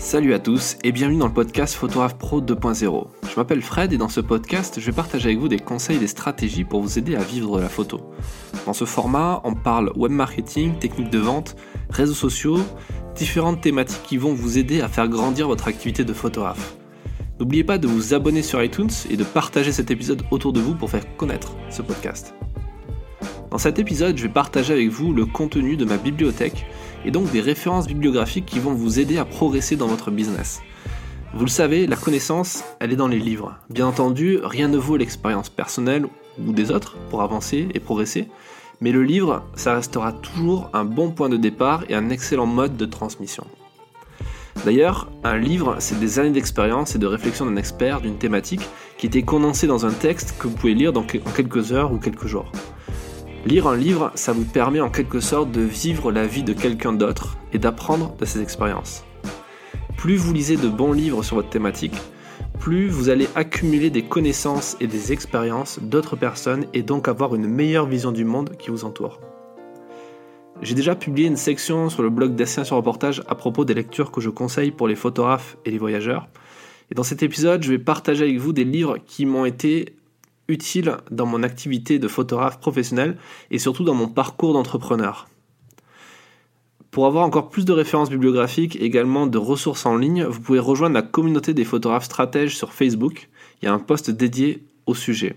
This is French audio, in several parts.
Salut à tous et bienvenue dans le podcast Photographe Pro 2.0. Je m'appelle Fred et dans ce podcast, je vais partager avec vous des conseils et des stratégies pour vous aider à vivre de la photo. Dans ce format, on parle web marketing, techniques de vente, réseaux sociaux, différentes thématiques qui vont vous aider à faire grandir votre activité de photographe. N'oubliez pas de vous abonner sur iTunes et de partager cet épisode autour de vous pour faire connaître ce podcast. Dans cet épisode, je vais partager avec vous le contenu de ma bibliothèque et donc des références bibliographiques qui vont vous aider à progresser dans votre business. Vous le savez, la connaissance, elle est dans les livres. Bien entendu, rien ne vaut l'expérience personnelle ou des autres pour avancer et progresser, mais le livre, ça restera toujours un bon point de départ et un excellent mode de transmission. D'ailleurs, un livre, c'est des années d'expérience et de réflexion d'un expert d'une thématique qui était condensée dans un texte que vous pouvez lire en quelques heures ou quelques jours. Lire un livre, ça vous permet en quelque sorte de vivre la vie de quelqu'un d'autre et d'apprendre de ses expériences. Plus vous lisez de bons livres sur votre thématique, plus vous allez accumuler des connaissances et des expériences d'autres personnes et donc avoir une meilleure vision du monde qui vous entoure. J'ai déjà publié une section sur le blog Dessin sur reportage à propos des lectures que je conseille pour les photographes et les voyageurs. Et dans cet épisode, je vais partager avec vous des livres qui m'ont été utile dans mon activité de photographe professionnel et surtout dans mon parcours d'entrepreneur. Pour avoir encore plus de références bibliographiques et également de ressources en ligne, vous pouvez rejoindre la communauté des photographes stratèges sur Facebook. Il y a un post dédié au sujet.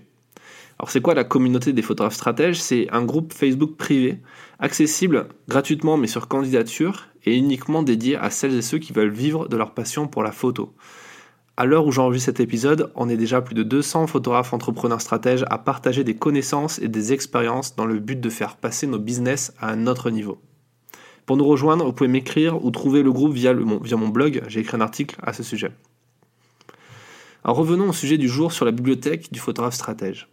Alors c'est quoi la communauté des photographes stratèges? C'est un groupe Facebook privé, accessible gratuitement mais sur candidature et uniquement dédié à celles et ceux qui veulent vivre de leur passion pour la photo. À l'heure où j'enregistre cet épisode, on est déjà plus de 200 photographes entrepreneurs stratèges à partager des connaissances et des expériences dans le but de faire passer nos business à un autre niveau. Pour nous rejoindre, vous pouvez m'écrire ou trouver le groupe via, mon blog, j'ai écrit un article à ce sujet. Revenons au sujet du jour sur la bibliothèque du photographe stratège.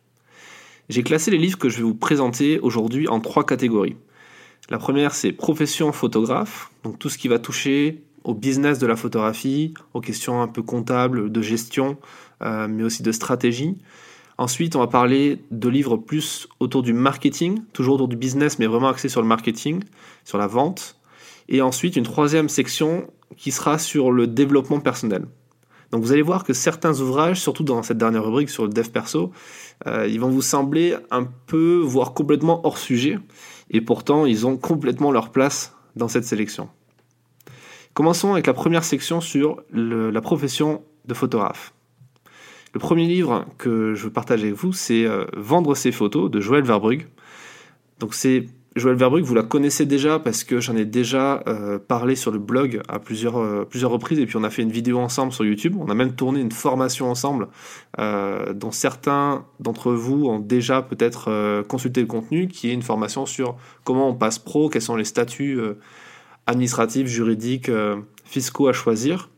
J'ai classé les livres que je vais vous présenter aujourd'hui en trois catégories. La première, c'est profession photographe, donc tout ce qui va toucher au business de la photographie, aux questions un peu comptables, de gestion, euh, mais aussi de stratégie. Ensuite, on va parler de livres plus autour du marketing, toujours autour du business, mais vraiment axé sur le marketing, sur la vente. Et ensuite, une troisième section qui sera sur le développement personnel. Donc vous allez voir que certains ouvrages, surtout dans cette dernière rubrique sur le dev perso, euh, ils vont vous sembler un peu, voire complètement hors sujet, et pourtant ils ont complètement leur place dans cette sélection. Commençons avec la première section sur la profession de photographe. Le premier livre que je veux partager avec vous, c'est euh, Vendre ses photos de Joël Verbrugge. Donc c'est Joël Verbrugge, vous la connaissez déjà parce que j'en ai déjà euh, parlé sur le blog à euh, plusieurs reprises et puis on a fait une vidéo ensemble sur YouTube. On a même tourné une formation ensemble dont certains d'entre vous ont déjà peut-être consulté le contenu, qui est une formation sur comment on passe pro, quels sont les statuts administratifs, juridiques, euh, fiscaux à choisir.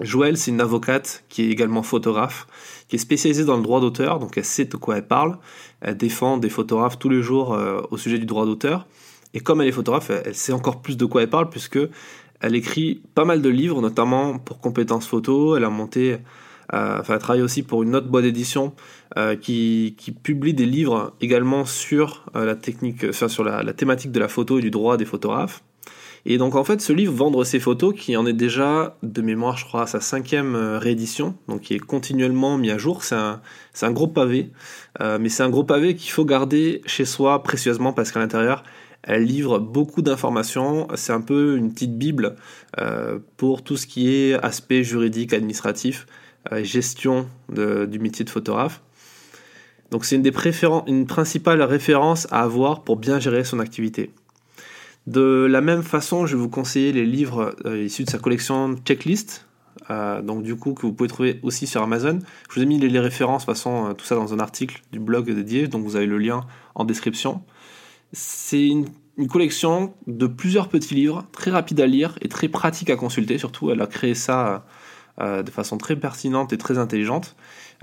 Joëlle, c'est une avocate qui est également photographe, qui est spécialisée dans le droit d'auteur, donc elle sait de quoi elle parle. Elle défend des photographes tous les jours euh, au sujet du droit d'auteur. Et comme elle est photographe, elle, sait encore plus de quoi elle parle, puisque elle écrit pas mal de livres, notamment pour compétences photo. Elle a monté, euh, enfin, elle travaille aussi pour une autre boîte d'édition qui, publie des livres également sur la technique, sur la thématique de la photo et du droit des photographes. Et donc en fait, ce livre, Vendre ses photos, qui en est déjà, de mémoire, je crois, à sa cinquième euh, réédition, donc qui est continuellement mis à jour, c'est un, gros pavé. Euh, mais c'est un gros pavé qu'il faut garder chez soi précieusement parce qu'à l'intérieur, elle livre beaucoup d'informations. C'est un peu une petite bible euh, pour tout ce qui est aspect juridique, administratif, gestion du métier de photographe. Donc c'est une des une principale référence à avoir pour bien gérer son activité. De la même façon, je vais vous conseiller les livres euh, issus de sa collection Checklist, euh, donc du coup que vous pouvez trouver aussi sur Amazon. Je vous ai mis les, références, de euh, tout ça dans un article du blog dédié, donc vous avez le lien en description. C'est une, collection de plusieurs petits livres, très rapides à lire et très pratiques à consulter, surtout elle a créé ça de façon très pertinente et très intelligente.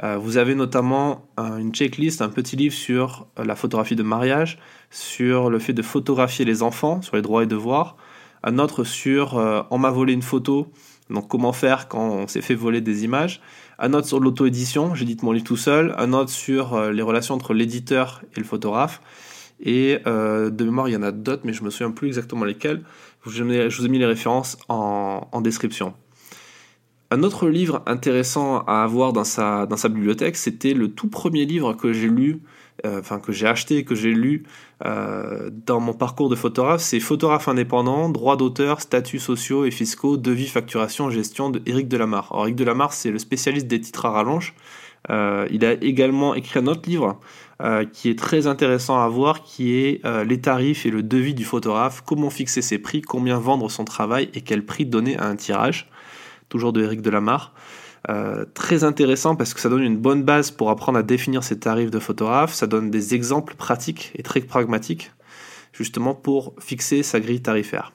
Euh, vous avez notamment une checklist, un petit livre sur euh, la photographie de mariage, sur le fait de photographier les enfants, sur les droits et devoirs, un autre sur euh, on m'a volé une photo, donc comment faire quand on s'est fait voler des images, un autre sur l'auto-édition, j'édite mon livre tout seul, un autre sur les relations entre l'éditeur et le photographe, et de mémoire il y en a d'autres, mais je me souviens plus exactement lesquels, je, vous ai mis les références en description. Un autre livre intéressant à avoir dans sa, bibliothèque, c'était le tout premier livre que j'ai lu, euh, enfin que j'ai acheté, que j'ai lu euh, dans mon parcours de photographe, c'est Photographe indépendant, droits d'auteur, statuts sociaux et fiscaux, devis, facturation, gestion de Éric Delamarre. Alors Éric Delamarre, c'est le spécialiste des titres à rallonge. Euh, il a également écrit un autre livre qui est très intéressant à voir, qui est Les tarifs et le devis du photographe, comment fixer ses prix, combien vendre son travail et quel prix donner à un tirage toujours de Eric Delamarre. Euh, très intéressant parce que ça donne une bonne base pour apprendre à définir ses tarifs de photographe, ça donne des exemples pratiques et très pragmatiques justement pour fixer sa grille tarifaire.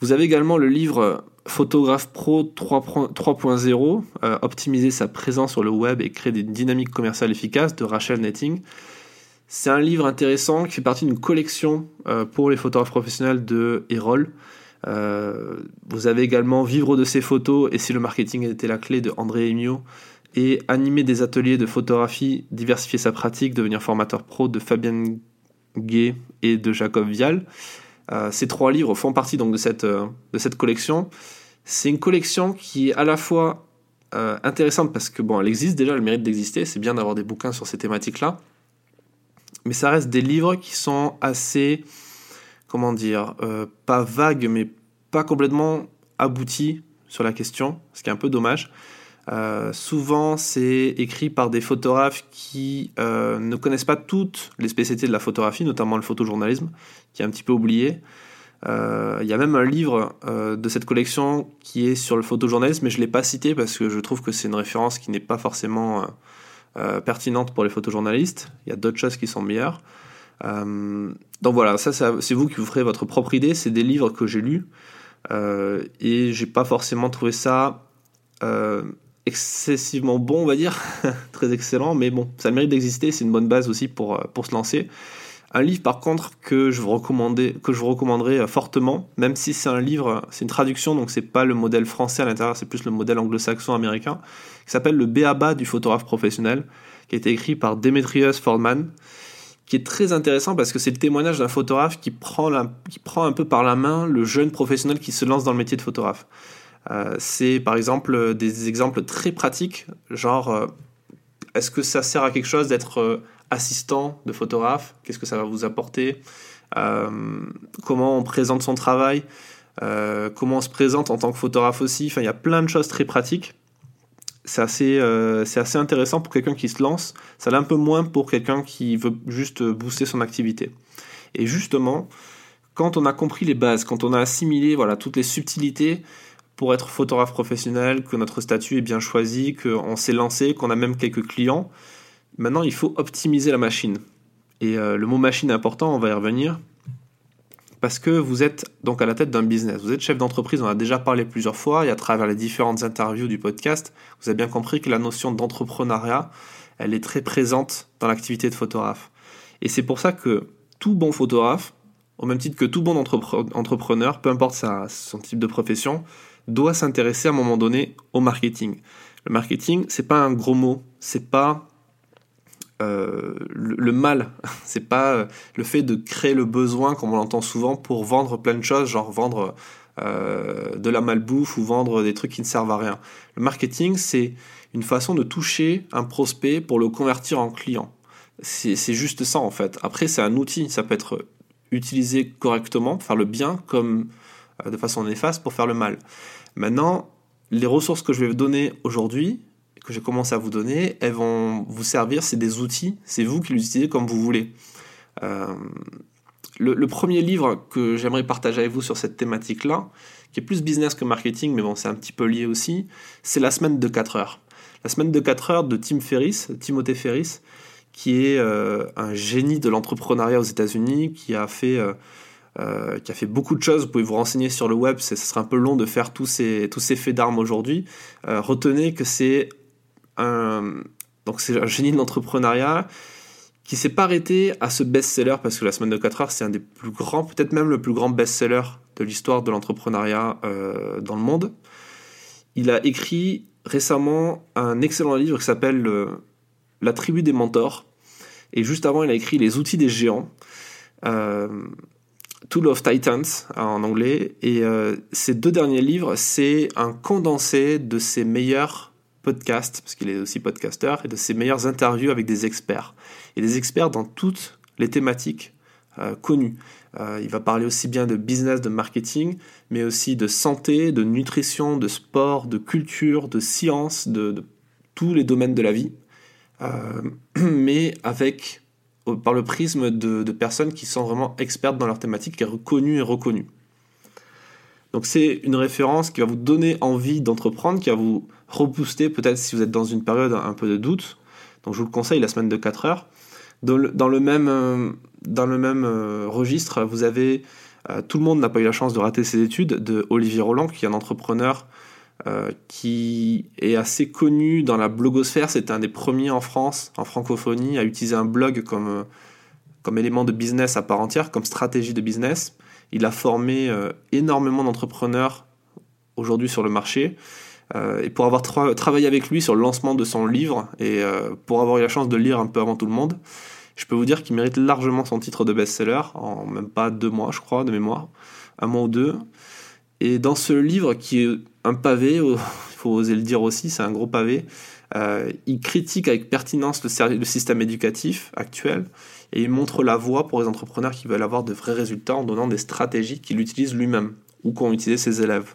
Vous avez également le livre Photographe Pro 3.0, euh, optimiser sa présence sur le web et créer des dynamiques commerciales efficaces de Rachel Netting. C'est un livre intéressant qui fait partie d'une collection euh, pour les photographes professionnels de Erol. Euh, vous avez également Vivre de ses photos et si le marketing était la clé de André Emio et animer des ateliers de photographie, diversifier sa pratique, devenir formateur pro de Fabien Gay et de Jacob Vial. Euh, ces trois livres font partie donc de cette, euh, de cette collection. C'est une collection qui est à la fois intéressante parce que bon, elle existe déjà, elle mérite d'exister. C'est bien d'avoir des bouquins sur ces thématiques-là, mais ça reste des livres qui sont assez comment dire, euh, pas vague, mais pas complètement abouti sur la question, ce qui est un peu dommage. Euh, souvent, c'est écrit par des photographes qui euh, ne connaissent pas toutes les spécialités de la photographie, notamment le photojournalisme, qui est un petit peu oublié. Il y a même un livre de cette collection qui est sur le photojournalisme, mais je ne l'ai pas cité parce que je trouve que c'est une référence qui n'est pas forcément pertinente pour les photojournalistes. Il y a d'autres choses qui sont meilleures. Euh, donc voilà, ça, c'est vous qui vous ferez votre propre idée. C'est des livres que j'ai lus euh, et j'ai pas forcément trouvé ça euh, excessivement bon, on va dire, très excellent, mais bon, ça mérite d'exister. C'est une bonne base aussi pour pour se lancer. Un livre par contre que je vous recommanderais, que je vous recommanderais fortement, même si c'est un livre, c'est une traduction, donc c'est pas le modèle français à l'intérieur, c'est plus le modèle anglo-saxon américain, qui s'appelle Le Béaba du photographe professionnel, qui a été écrit par Demetrius Fordman qui est très intéressant parce que c'est le témoignage d'un photographe qui prend, qui prend un peu par la main le jeune professionnel qui se lance dans le métier de photographe. Euh, c'est par exemple des exemples très pratiques, genre euh, est-ce que ça sert à quelque chose d'être euh, assistant de photographe? Qu'est-ce que ça va vous apporter? Comment on présente son travail? Comment on se présente en tant que photographe aussi? Enfin, il y a plein de choses très pratiques c'est assez, euh, assez intéressant pour quelqu'un qui se lance. Ça l'est un peu moins pour quelqu'un qui veut juste booster son activité. Et justement, quand on a compris les bases, quand on a assimilé voilà, toutes les subtilités pour être photographe professionnel, que notre statut est bien choisi, qu'on s'est lancé, qu'on a même quelques clients, maintenant il faut optimiser la machine. Et euh, le mot machine est important, on va y revenir parce que vous êtes donc à la tête d'un business. Vous êtes chef d'entreprise, on a déjà parlé plusieurs fois, et à travers les différentes interviews du podcast, vous avez bien compris que la notion d'entrepreneuriat, elle est très présente dans l'activité de photographe. Et c'est pour ça que tout bon photographe, au même titre que tout bon entrepreneur, peu importe son type de profession, doit s'intéresser à un moment donné au marketing. Le marketing, c'est pas un gros mot, c'est pas euh, le, mal, c'est pas euh, le fait de créer le besoin, comme on l'entend souvent, pour vendre plein de choses, genre vendre euh, de la malbouffe ou vendre des trucs qui ne servent à rien. Le marketing, c'est une façon de toucher un prospect pour le convertir en client. C'est juste ça en fait. Après, c'est un outil, ça peut être utilisé correctement, pour faire le bien, comme de façon néfaste pour faire le mal. Maintenant, les ressources que je vais vous donner aujourd'hui, que je commence à vous donner, elles vont vous servir, c'est des outils, c'est vous qui les utilisez comme vous voulez. Euh, le, premier livre que j'aimerais partager avec vous sur cette thématique-là, qui est plus business que marketing, mais bon, c'est un petit peu lié aussi, c'est La semaine de 4 heures. La semaine de 4 heures de Tim Ferriss, Timothée Ferris, qui est euh, un génie de l'entrepreneuriat aux États-Unis, qui a fait... Euh, qui a fait beaucoup de choses. Vous pouvez vous renseigner sur le web, ce serait un peu long de faire tous ces, tous ces faits d'armes aujourd'hui. retenez que c'est donc c'est un génie de l'entrepreneuriat qui s'est pas arrêté à ce best-seller parce que la semaine de 4 heures c'est un des plus grands, peut-être même le plus grand best-seller de l'histoire de l'entrepreneuriat euh, dans le monde. Il a écrit récemment un excellent livre qui s'appelle La tribu des mentors. Et juste avant, il a écrit Les outils des géants. Euh, Tool of Titans en anglais. Et ces deux derniers livres, c'est un condensé de ses meilleurs podcasts, parce qu'il est aussi podcasteur, et de ses meilleures interviews avec des experts. Et des experts dans toutes les thématiques connues. il va parler aussi bien de business, de marketing, mais aussi de santé, de nutrition, de sport, de culture, de science, de, tous les domaines de la vie, mais avec par le prisme de, personnes qui sont vraiment expertes dans leur thématique, qui est reconnue et reconnue. Donc c'est une référence qui va vous donner envie d'entreprendre, qui va vous rebooster peut-être si vous êtes dans une période un peu de doute. Donc je vous le conseille, la semaine de 4 heures. Dans le, même, euh, dans le même euh, registre, vous avez euh, Tout le monde n'a pas eu la chance de rater ses études de Olivier Roland, qui est un entrepreneur qui est assez connu dans la blogosphère. C'est un des premiers en France, en francophonie, à utiliser un blog comme, comme élément de business à part entière, comme stratégie de business. Il a formé énormément d'entrepreneurs aujourd'hui sur le marché. Et pour avoir travaillé avec lui sur le lancement de son livre, et pour avoir eu la chance de lire un peu avant tout le monde, je peux vous dire qu'il mérite largement son titre de best-seller, en même pas deux mois, je crois, de mémoire, un mois ou deux. Et dans ce livre, qui est un pavé, il faut oser le dire aussi, c'est un gros pavé, euh, il critique avec pertinence le, le, système éducatif actuel et il montre la voie pour les entrepreneurs qui veulent avoir de vrais résultats en donnant des stratégies qu'il utilise lui-même ou qu'ont utilisé ses élèves.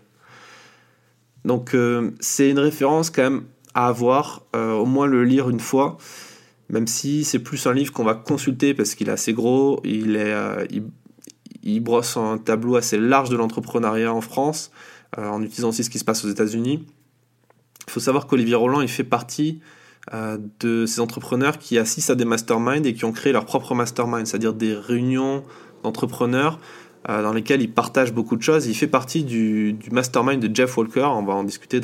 Donc euh, c'est une référence quand même à avoir, euh, au moins le lire une fois, même si c'est plus un livre qu'on va consulter parce qu'il est assez gros, il, est, il, il brosse un tableau assez large de l'entrepreneuriat en France, euh, en utilisant aussi ce qui se passe aux États-Unis. Il faut savoir qu'Olivier Roland, il fait partie euh, de ces entrepreneurs qui assistent à des masterminds et qui ont créé leur propre mastermind, c'est-à-dire des réunions d'entrepreneurs euh, dans lesquelles ils partagent beaucoup de choses. Il fait partie du, mastermind de Jeff Walker, on va en discuter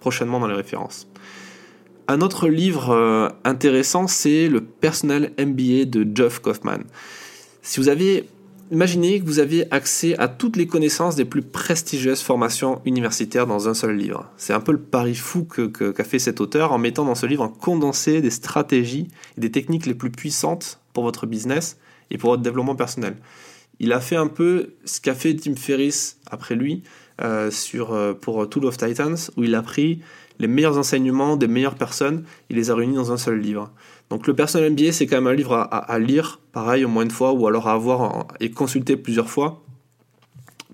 prochainement dans les références. Un autre livre intéressant, c'est le Personnel MBA de Jeff Kaufman. Si vous avez Imaginez que vous aviez accès à toutes les connaissances des plus prestigieuses formations universitaires dans un seul livre. C'est un peu le pari fou qu'a que, fait cet auteur en mettant dans ce livre un condensé des stratégies et des techniques les plus puissantes pour votre business et pour votre développement personnel. Il a fait un peu ce qu'a fait Tim Ferriss après lui euh, sur, euh, pour Tool of Titans, où il a pris les meilleurs enseignements des meilleures personnes, il les a réunis dans un seul livre. Donc le Personal MBA, c'est quand même un livre à, lire, pareil, au moins une fois, ou alors à avoir et consulter plusieurs fois,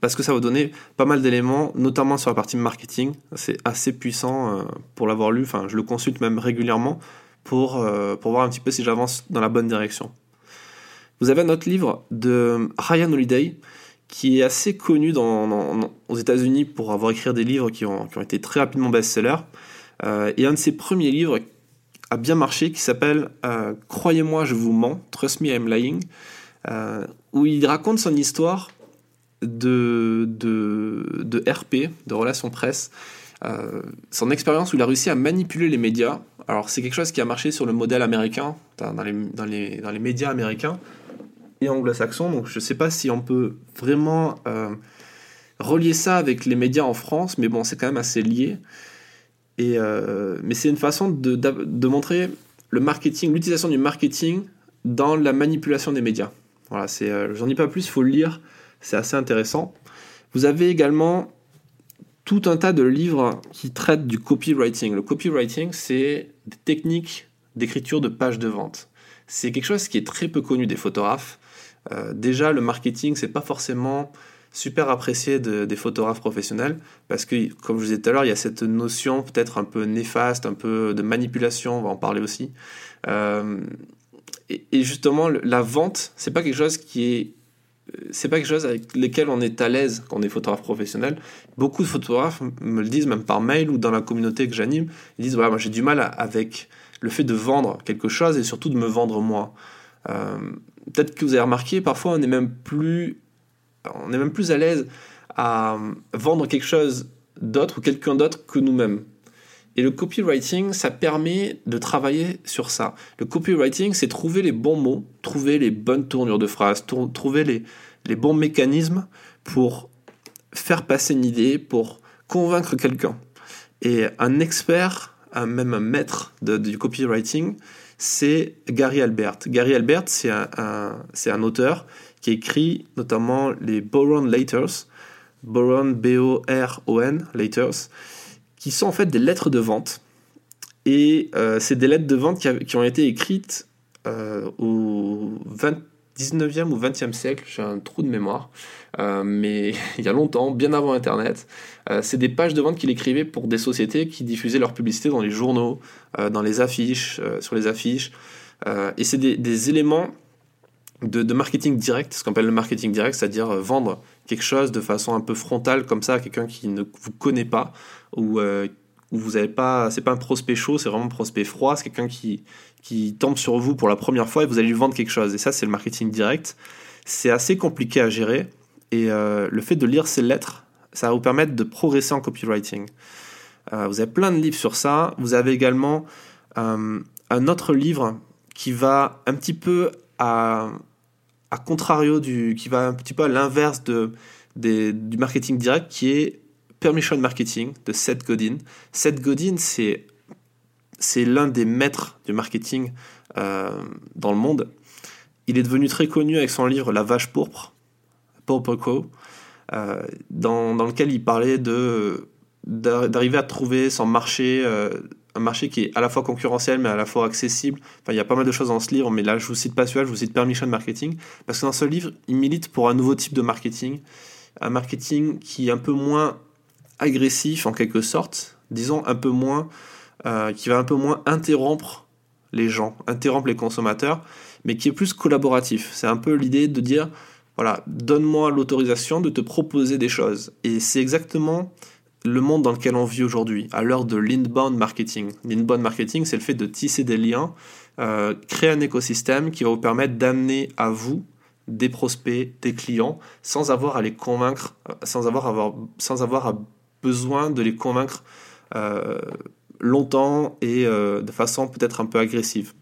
parce que ça va donner pas mal d'éléments, notamment sur la partie marketing. C'est assez puissant euh, pour l'avoir lu, enfin je le consulte même régulièrement pour, euh, pour voir un petit peu si j'avance dans la bonne direction. Vous avez un autre livre de Ryan Holiday, qui est assez connu dans, aux États-Unis pour avoir écrit des livres qui ont, qui ont été très rapidement best-sellers. Euh, et un de ses premiers livres a bien marché qui s'appelle euh, Croyez-moi, je vous mens, Trust Me, I'm Lying, euh, où il raconte son histoire de, de, de RP, de relations presse, son expérience où il a réussi à manipuler les médias. Alors c'est quelque chose qui a marché sur le modèle américain, dans les, dans les, dans les médias américains et anglo-saxons, donc je ne sais pas si on peut vraiment relier ça avec les médias en France, mais bon, c'est quand même assez lié. Et, euh, mais c'est une façon de, de, montrer le marketing, l'utilisation du marketing dans la manipulation des médias. Voilà, c'est, euh, j'en dis pas plus, il faut le lire, c'est assez intéressant. Vous avez également tout un tas de livres qui traitent du copywriting. Le copywriting, c'est des techniques d'écriture de pages de vente. C'est quelque chose qui est très peu connu des photographes. Euh, déjà, le marketing, c'est pas forcément super apprécié des photographes professionnels parce que, comme je vous disais tout à l'heure, il y a cette notion peut-être un peu néfaste, un peu de manipulation, on va en parler aussi. Euh, et, justement, la vente, c'est pas quelque chose qui est c'est pas quelque chose avec lequel on est à l'aise quand on est photographe professionnel. Beaucoup de photographes me le disent, même par mail ou dans la communauté que j'anime. Ils disent voilà, moi j'ai du mal avec le fait de vendre quelque chose et surtout de me vendre moi. Euh, peut-être que vous avez remarqué, parfois on est même plus on est même plus à l'aise à vendre quelque chose d'autre ou quelqu'un d'autre que nous-mêmes. Et le copywriting, ça permet de travailler sur ça. Le copywriting, c'est trouver les bons mots, trouver les bonnes tournures de phrases, trouver les, les bons mécanismes pour faire passer une idée, pour convaincre quelqu'un. Et un expert, même un maître du copywriting, c'est Gary Albert. Gary Albert, c'est un, c'est un auteur qui écrit notamment les Boron Letters, Boron B-O-R-O-N Letters, qui sont en fait des lettres de vente. Et euh, c'est des lettres de vente qui, ont été écrites euh, au 19e ou 20e siècle, j'ai un trou de mémoire, euh, mais il y a longtemps, bien avant Internet. c'est des pages de vente qu'il écrivait pour des sociétés qui diffusaient leur publicité dans les journaux, dans les affiches, sur les affiches. et c'est des, éléments de, marketing direct, ce qu'on appelle le marketing direct, c'est-à-dire vendre quelque chose de façon un peu frontale comme ça à quelqu'un qui ne vous connaît pas ou euh, vous n'avez pas, c'est pas un prospect chaud, c'est vraiment un prospect froid, c'est quelqu'un qui, qui tombe sur vous pour la première fois et vous allez lui vendre quelque chose. Et ça, c'est le marketing direct. C'est assez compliqué à gérer et euh, le fait de lire ces lettres, ça va vous permettre de progresser en copywriting. vous avez plein de livres sur ça. Vous avez également un autre livre qui va un petit peu à, à contrario du, qui va un petit peu à l'inverse du marketing direct, qui est Permission Marketing de Seth Godin. Seth Godin, c'est, l'un des maîtres du marketing euh, dans le monde. Il est devenu très connu avec son livre La vache pourpre, Purple euh, dans, lequel il parlait d'arriver à trouver son marché euh, un marché qui est à la fois concurrentiel mais à la fois accessible. Enfin, il y a pas mal de choses dans ce livre, mais là je vous cite pas celui-là, je vous cite Permission Marketing, parce que dans ce livre, il milite pour un nouveau type de marketing, un marketing qui est un peu moins agressif en quelque sorte, disons un peu moins, euh, qui va un peu moins interrompre les gens, interrompre les consommateurs, mais qui est plus collaboratif. C'est un peu l'idée de dire, voilà, donne-moi l'autorisation de te proposer des choses. Et c'est exactement le monde dans lequel on vit aujourd'hui, à l'heure de l'inbound marketing. L'inbound marketing, c'est le fait de tisser des liens, euh, créer un écosystème qui va vous permettre d'amener à vous des prospects, des clients, sans avoir à les convaincre, euh, sans avoir, avoir, sans avoir besoin de les convaincre euh, longtemps et de façon peut-être un peu agressive.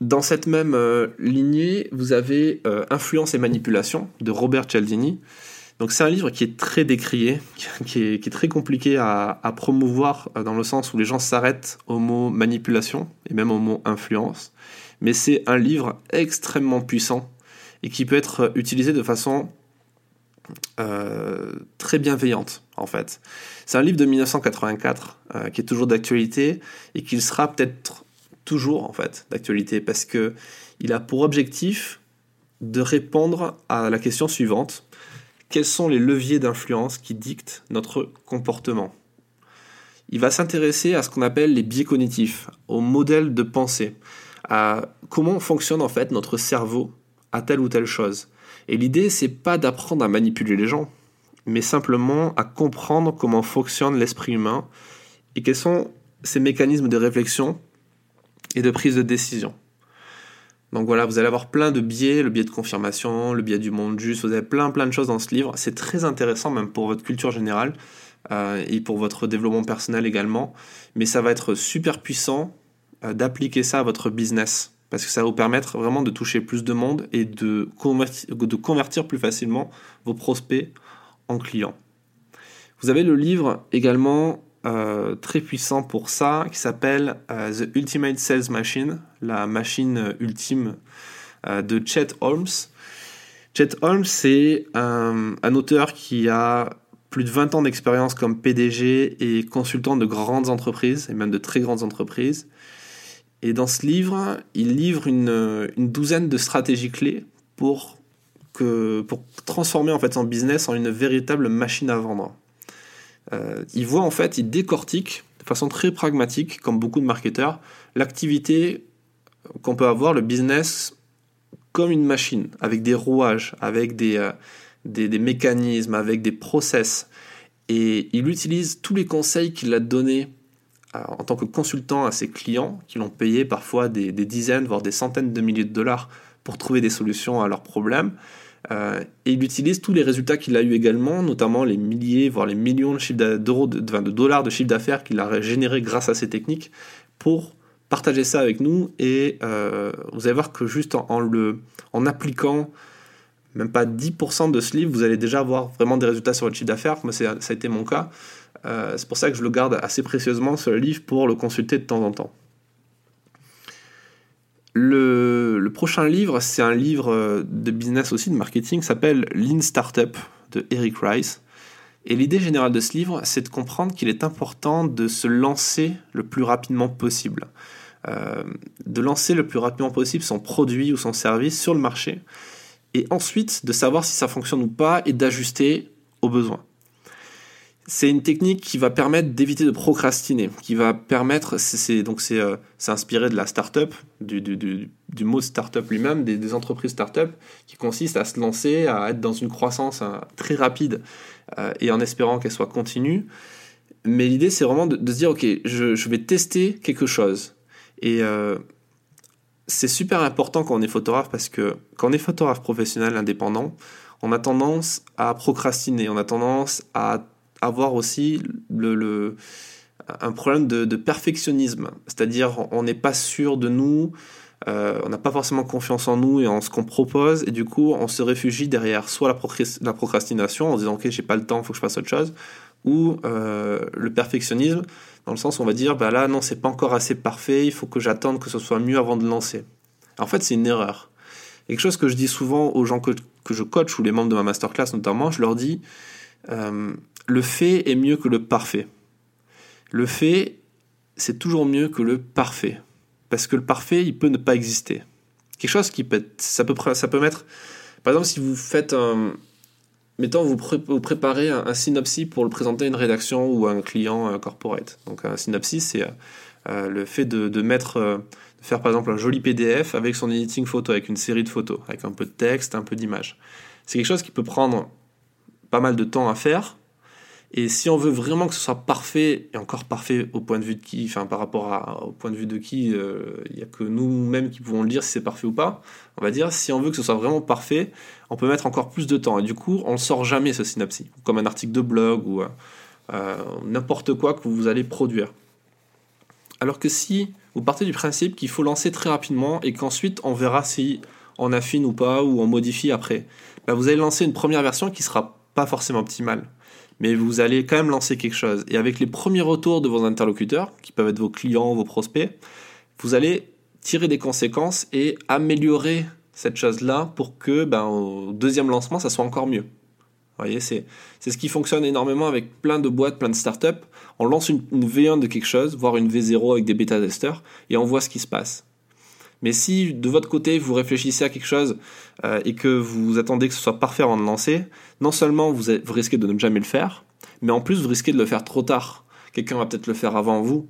Dans cette même lignée, vous avez Influence et manipulation de Robert Cialdini. Donc c'est un livre qui est très décrié, qui est, très compliqué à, promouvoir euh, dans le sens où les gens s'arrêtent au mot manipulation et même au mot influence. Mais c'est un livre extrêmement puissant et qui peut être utilisé de façon euh, très bienveillante en fait. C'est un livre de 1984 euh, qui est toujours d'actualité et qui sera peut-être toujours en fait d'actualité parce que il a pour objectif de répondre à la question suivante quels sont les leviers d'influence qui dictent notre comportement? Il va s'intéresser à ce qu'on appelle les biais cognitifs, aux modèles de pensée, à comment fonctionne en fait notre cerveau à telle ou telle chose. Et l'idée, c'est pas d'apprendre à manipuler les gens, mais simplement à comprendre comment fonctionne l'esprit humain et quels sont ses mécanismes de réflexion et de prise de décision. Donc voilà, vous allez avoir plein de biais, le biais de confirmation, le biais du monde juste, vous avez plein plein de choses dans ce livre. C'est très intéressant même pour votre culture générale euh, et pour votre développement personnel également. Mais ça va être super puissant euh, d'appliquer ça à votre business parce que ça va vous permettre vraiment de toucher plus de monde et de convertir plus facilement vos prospects en clients. Vous avez le livre également euh, très puissant pour ça qui s'appelle The Ultimate Sales Machine, la machine ultime euh, de Chet Holmes. Chet Holmes, c'est un, auteur qui a plus de 20 ans d'expérience comme PDG et consultant de grandes entreprises, et même de très grandes entreprises. Et dans ce livre, il livre une, douzaine de stratégies clés pour transformer en fait son business en une véritable machine à vendre. Euh, il voit en fait, il décortique de façon très pragmatique, comme beaucoup de marketeurs, l'activité qu'on peut avoir, le business, comme une machine, avec des rouages, avec des, euh, des, mécanismes, avec des process. Et il utilise tous les conseils qu'il a donnés euh, en tant que consultant à ses clients, qui l'ont payé parfois des, des, dizaines, voire des centaines de milliers de dollars pour trouver des solutions à leurs problèmes. Euh, et il utilise tous les résultats qu'il a eu également, notamment les milliers, voire les millions de, d'euros, de, de, dollars de chiffre d'affaires qu'il a généré grâce à ces techniques, pour partager ça avec nous. Et euh, vous allez voir que juste en, le, en appliquant même pas 10% de ce livre, vous allez déjà avoir vraiment des résultats sur votre chiffre d'affaires. Moi, ça a été mon cas. Euh, c'est pour ça que je le garde assez précieusement, ce livre, pour le consulter de temps en temps. Le, prochain livre, c'est un livre de business aussi, de marketing, s'appelle Lean Startup de Eric Rice. Et l'idée générale de ce livre, c'est de comprendre qu'il est important de se lancer le plus rapidement possible. Euh, de lancer le plus rapidement possible son produit ou son service sur le marché. Et ensuite, de savoir si ça fonctionne ou pas et d'ajuster aux besoins c'est une technique qui va permettre d'éviter de procrastiner, qui va permettre, c'est donc c'est euh, inspiré de la startup, du, du, du, du mot startup lui-même, des, entreprises startup, qui consiste à se lancer, à être dans une croissance hein, très rapide euh, et en espérant qu'elle soit continue. Mais l'idée, c'est vraiment de, se dire, ok, je, je, vais tester quelque chose. Et euh, c'est super important quand on est photographe parce que quand on est photographe professionnel indépendant, on a tendance à procrastiner, on a tendance à avoir aussi le, un problème de, perfectionnisme. C'est-à-dire, on n'est pas sûr de nous, euh, on n'a pas forcément confiance en nous et en ce qu'on propose, et du coup, on se réfugie derrière soit la, procrastination en disant, ok, j'ai pas le temps, faut que je fasse autre chose, ou euh, le perfectionnisme, dans le sens où on va dire, bah là, non, c'est pas encore assez parfait, il faut que j'attende que ce soit mieux avant de lancer. En fait, c'est une erreur. Quelque chose que je dis souvent aux gens que, que je coach, ou les membres de ma masterclass notamment, je leur dis, euh, le fait est mieux que le parfait. Le fait, c'est toujours mieux que le parfait. Parce que le parfait, il peut ne pas exister. Quelque chose qui peut peut, ça peut mettre, par exemple, si vous faites un, mettons, vous, préparez un, synopsis pour le présenter à une rédaction ou à un client corporate. Donc un synopsis, c'est euh, euh, le fait de, mettre, de faire par exemple un joli PDF avec son editing photo, avec une série de photos, avec un peu de texte, un peu d'image. C'est quelque chose qui peut prendre pas mal de temps à faire, et si on veut vraiment que ce soit parfait, et encore parfait au point de vue de qui, enfin par rapport au point de vue de qui, euh, il n'y a que nous-mêmes qui pouvons le dire si c'est parfait ou pas, on va dire, si on veut que ce soit vraiment parfait, on peut mettre encore plus de temps. Et du coup, on ne sort jamais ce synopsis, comme un article de blog ou euh, n'importe quoi que vous allez produire. Alors que si vous partez du principe qu'il faut lancer très rapidement et qu'ensuite on verra si on affine ou pas ou on modifie après, bah, vous allez lancer une première version qui sera pas forcément optimale mais vous allez quand même lancer quelque chose. Et avec les premiers retours de vos interlocuteurs, qui peuvent être vos clients, vos prospects, vous allez tirer des conséquences et améliorer cette chose-là pour que ben, au deuxième lancement, ça soit encore mieux. Vous voyez, c'est, c'est ce qui fonctionne énormément avec plein de boîtes, plein de startups. On lance une, une V1 de quelque chose, voire une V0 avec des bêta-testeurs, et on voit ce qui se passe. Mais si de votre côté vous réfléchissez à quelque chose euh, et que vous attendez que ce soit parfait avant de lancer, non seulement vous, risquez de ne jamais le faire, mais en plus vous risquez de le faire trop tard. Quelqu'un va peut-être le faire avant vous.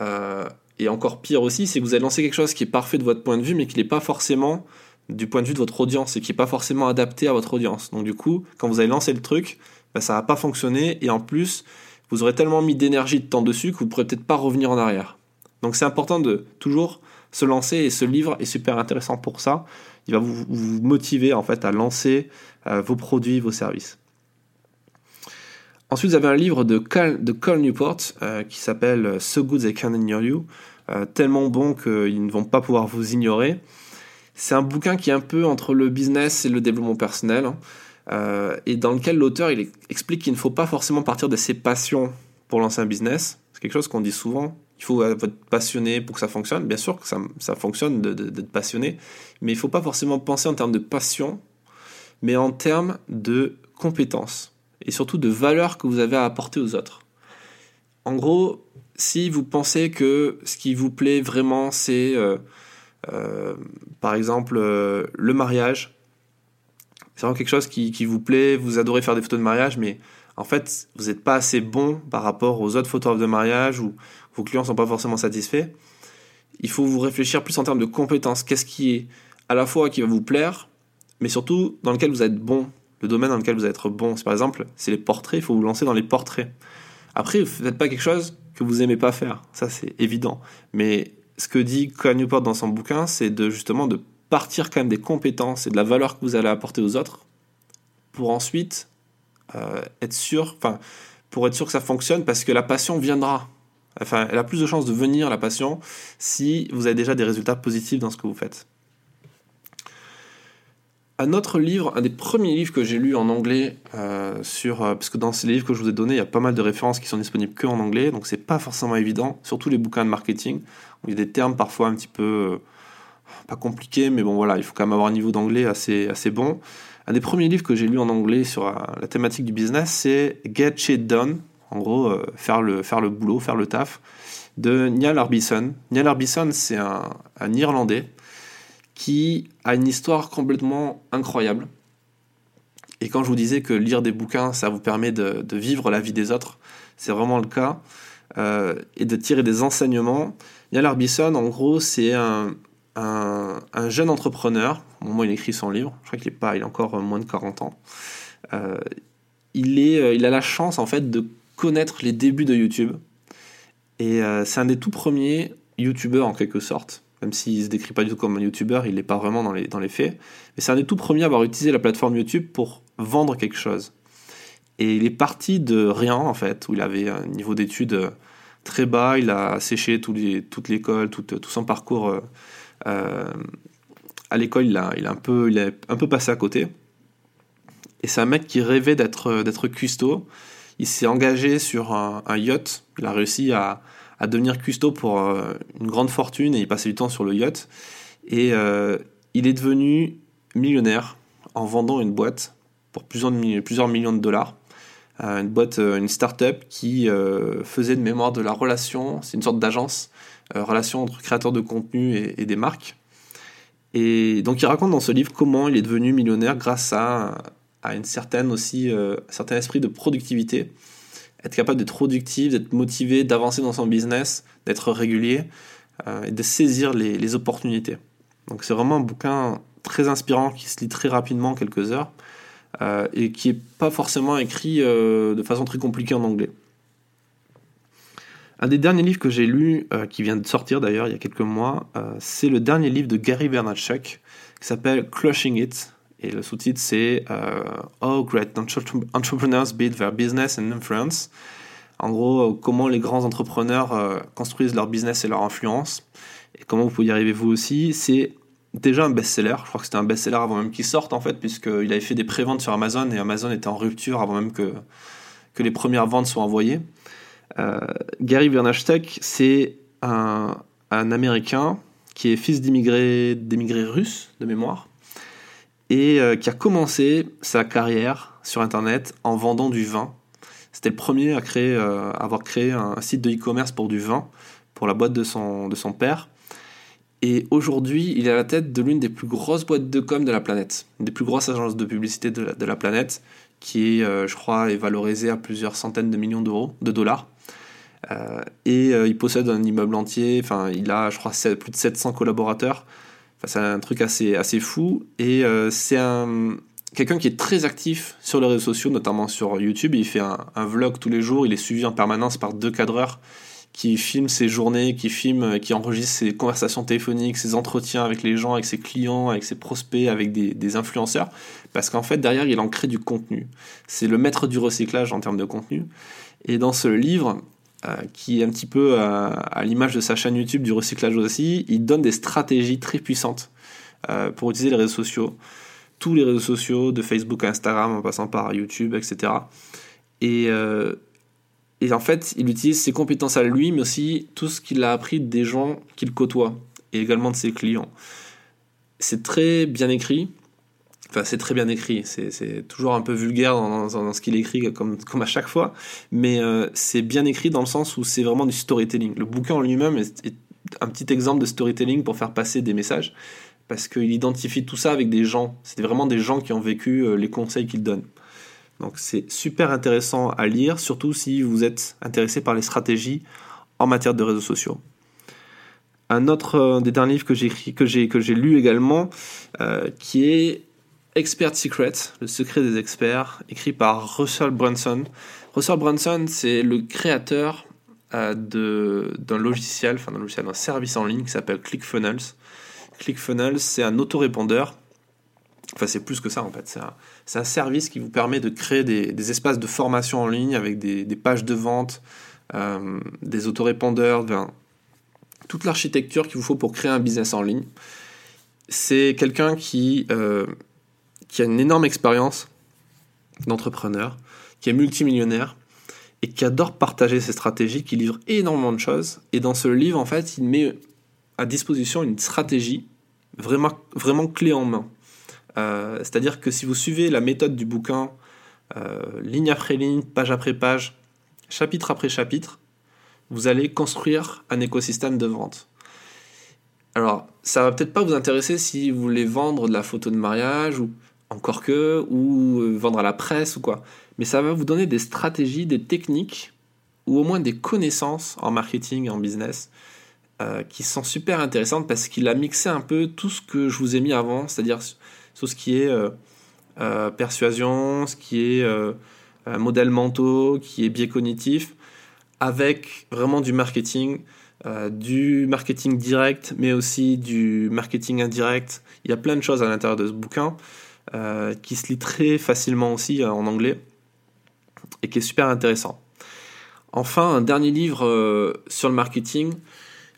Euh, et encore pire aussi, c'est que vous allez lancer quelque chose qui est parfait de votre point de vue, mais qui n'est pas forcément du point de vue de votre audience et qui n'est pas forcément adapté à votre audience. Donc du coup, quand vous allez lancer le truc, bah, ça va pas fonctionner et en plus, vous aurez tellement mis d'énergie, de temps dessus que vous pourrez peut-être pas revenir en arrière. Donc c'est important de toujours se lancer et ce livre est super intéressant pour ça. Il va vous, motiver en fait à lancer euh, vos produits, vos services. Ensuite, vous avez un livre de Cole, Newport euh, qui s'appelle So Good They Can Ignore You, euh, tellement bon qu'ils ne vont pas pouvoir vous ignorer. C'est un bouquin qui est un peu entre le business et le développement personnel, hein, et dans lequel l'auteur explique qu'il ne faut pas forcément partir de ses passions pour lancer un business. C'est quelque chose qu'on dit souvent il faut être passionné pour que ça fonctionne. Bien sûr que ça, fonctionne d'être passionné, mais il ne faut pas forcément penser en termes de passion, mais en termes de compétences et surtout de valeur que vous avez à apporter aux autres. En gros, si vous pensez que ce qui vous plaît vraiment, c'est euh, euh, par exemple euh, le mariage, c'est vraiment quelque chose qui, qui, vous plaît, vous adorez faire des photos de mariage, mais en fait, vous n'êtes pas assez bon par rapport aux autres photographes de mariage ou vos clients ne sont pas forcément satisfaits. Il faut vous réfléchir plus en termes de compétences. Qu'est-ce qui est à la fois qui va vous plaire, mais surtout dans lequel vous êtes bon, le domaine dans lequel vous allez être bon. par exemple, c'est les portraits, il faut vous lancer dans les portraits. Après, vous faites pas quelque chose que vous aimez pas faire, ça c'est évident. Mais ce que dit Colin Newport dans son bouquin, c'est de justement de partir quand même des compétences et de la valeur que vous allez apporter aux autres pour ensuite euh, être sûr, enfin, pour être sûr que ça fonctionne, parce que la passion viendra. Enfin, elle a plus de chances de venir, la passion, si vous avez déjà des résultats positifs dans ce que vous faites. Un autre livre, un des premiers livres que j'ai lu en anglais, euh, sur, euh, parce que dans ces livres que je vous ai donnés, il y a pas mal de références qui sont disponibles que en anglais, donc c'est pas forcément évident, surtout les bouquins de marketing, où il y a des termes parfois un petit peu pas compliqué, mais bon voilà, il faut quand même avoir un niveau d'anglais assez, assez bon. Un des premiers livres que j'ai lu en anglais sur la thématique du business, c'est Get Shit Done. En gros, faire, le, faire le boulot, faire le taf, de Niall Arbison. Niall Arbison, c'est un, un Irlandais qui a une histoire complètement incroyable. Et quand je vous disais que lire des bouquins, ça vous permet de, vivre la vie des autres, c'est vraiment le cas, euh, et de tirer des enseignements. Yann Arbison, en gros, c'est un, jeune entrepreneur, au moment où il écrit son livre, je crois qu'il est pas, il a encore moins de 40 ans. Euh, il, est, euh, il a la chance, en fait, de connaître les débuts de YouTube. Et c'est un des tout premiers YouTubeurs, en quelque sorte même s'il se décrit pas du tout comme un YouTuber, il n'est pas vraiment dans les, dans les faits. Mais c'est un des tout premiers à avoir utilisé la plateforme YouTube pour vendre quelque chose. Et il est parti de rien, en fait, où il avait un niveau d'études euh, très bas, il a séché les, toute l'école, tout, tout, son parcours euh, euh, à l'école, il a, il, a un peu, il a un peu passé à côté. Et c'est un mec qui rêvait d'être, d'être custo. Il s'est engagé sur un, yacht, il a réussi à, à devenir custo pour une grande fortune et il passait du temps sur le yacht. Et il est devenu millionnaire en vendant une boîte pour plusieurs, plusieurs millions de dollars. Euh, une boîte, euh, une start-up qui euh, faisait de mémoire de la relation, c'est une sorte d'agence, relation entre créateurs de contenu et, des marques. Et donc il raconte dans ce livre comment il est devenu millionnaire grâce à, à une certaine aussi, un certain esprit de productivité, être capable d'être productif, d'être motivé, d'avancer dans son business, d'être régulier et de saisir les, opportunités. Donc c'est vraiment un bouquin très inspirant qui se lit très rapidement, quelques heures. Euh, et qui n'est pas forcément écrit euh, de façon très compliquée en anglais. Un des derniers livres que j'ai lu, euh, qui vient de sortir d'ailleurs il y a quelques mois, c'est le dernier livre de Gary Vaynerchuk qui s'appelle Crushing It. Et le sous-titre c'est How Great Entrepreneurs Build Their Business and Influence. En gros, comment les grands entrepreneurs construisent leur business et leur influence. Et comment vous pouvez y arriver vous aussi. C'est déjà un best-seller. Je crois que c'était un best-seller avant même qu'il sorte, en fait, puisqu'il avait fait des préventes sur Amazon et Amazon était en rupture avant même que, que les premières ventes soient envoyées. Euh, Gary Vaynerchuk, c'est un, Américain qui est fils d'immigrés, russes, de mémoire, et euh, qui a commencé sa carrière sur Internet en vendant du vin. C'était le premier à, créer, euh, avoir créé un site de e-commerce pour du vin, pour la boîte de son, de son père. Et aujourd'hui, il est à la tête de l'une des plus grosses boîtes de com de la planète, une des plus grosses agences de publicité de la, planète, qui est, euh, je crois, est valorisée à plusieurs centaines de millions d'euros, de dollars. Et il possède un immeuble entier, enfin, il a, je crois, plus de 700 collaborateurs. Enfin, c'est un truc assez, assez fou. Et c'est un, quelqu'un qui est très actif sur les réseaux sociaux, notamment sur YouTube. Il fait un, vlog tous les jours, il est suivi en permanence par deux cadreurs qui filme ses journées, qui filme, euh, qui enregistre ses conversations téléphoniques, ses entretiens avec les gens, avec ses clients, avec ses prospects, avec des, influenceurs, parce qu'en fait derrière il en crée du contenu. C'est le maître du recyclage en termes de contenu. Et dans ce livre, euh, qui est un petit peu à l'image de sa chaîne YouTube du recyclage aussi, il donne des stratégies très puissantes euh, pour utiliser les réseaux sociaux, tous les réseaux sociaux, de Facebook à Instagram en passant par YouTube, etc. Et et en fait, il utilise ses compétences à lui, mais aussi tout ce qu'il a appris des gens qu'il côtoie, et également de ses clients. C'est très bien écrit. C'est très bien écrit. C'est toujours un peu vulgaire dans, ce qu'il écrit, comme, à chaque fois. Mais euh, c'est bien écrit dans le sens où c'est vraiment du storytelling. Le bouquin en lui-même est, un petit exemple de storytelling pour faire passer des messages. Parce qu'il identifie tout ça avec des gens. C'est vraiment des gens qui ont vécu euh, les conseils qu'il donne. Donc c'est super intéressant à lire, surtout si vous êtes intéressé par les stratégies en matière de réseaux sociaux. Un autre euh, des derniers livres que j'ai lu également, qui est Expert Secret, le secret des experts, écrit par Russell Brunson. Russell Brunson, c'est le créateur euh, d'un logiciel, enfin d'un logiciel, d'un service en ligne qui s'appelle ClickFunnels. ClickFunnels, c'est un autorépondeur Enfin, c'est plus que ça en fait. C'est un, service qui vous permet de créer des, espaces de formation en ligne avec des, pages de vente, euh, des autorépondeurs, toute l'architecture qu'il vous faut pour créer un business en ligne. C'est quelqu'un qui, euh, qui a une énorme expérience d'entrepreneur, qui est multimillionnaire et qui adore partager ses stratégies, qui livre énormément de choses. Et dans ce livre, en fait, il met à disposition une stratégie vraiment, vraiment clé en main. Euh, c'est-à-dire que si vous suivez la méthode du bouquin, euh, ligne après ligne, page après page, chapitre après chapitre, vous allez construire un écosystème de vente. Alors, ça va peut-être pas vous intéresser si vous voulez vendre de la photo de mariage ou encore que, ou euh, vendre à la presse ou quoi. Mais ça va vous donner des stratégies, des techniques ou au moins des connaissances en marketing, en business, euh, qui sont super intéressantes parce qu'il a mixé un peu tout ce que je vous ai mis avant, c'est-à-dire tout ce qui est euh, persuasion, ce qui est modèle mentaux, qui est biais cognitif, avec vraiment du marketing, du marketing direct, mais aussi du marketing indirect. Il y a plein de choses à l'intérieur de ce bouquin euh, qui se lit très facilement aussi euh, en anglais et qui est super intéressant. Enfin, un dernier livre sur le marketing,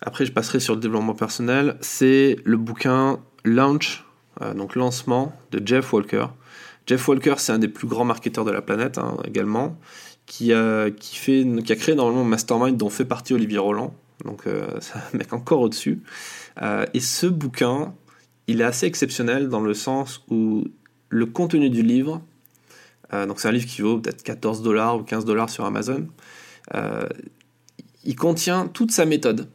après je passerai sur le développement personnel, c'est le bouquin Launch, donc lancement de Jeff Walker. Jeff Walker, c'est un des plus grands marketeurs de la planète hein, également qui a, qui, fait, qui a créé normalement Mastermind dont fait partie Olivier Roland. Donc euh, c'est un mec encore au-dessus. Euh, et ce bouquin, il est assez exceptionnel dans le sens où le contenu du livre, euh, donc c'est un livre qui vaut peut-être 14 dollars ou 15 dollars sur Amazon, il contient toute sa méthode